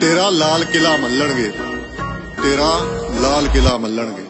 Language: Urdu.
تیرا لال قلعہ ملنگے تیرا لال قلعہ ملنگے۔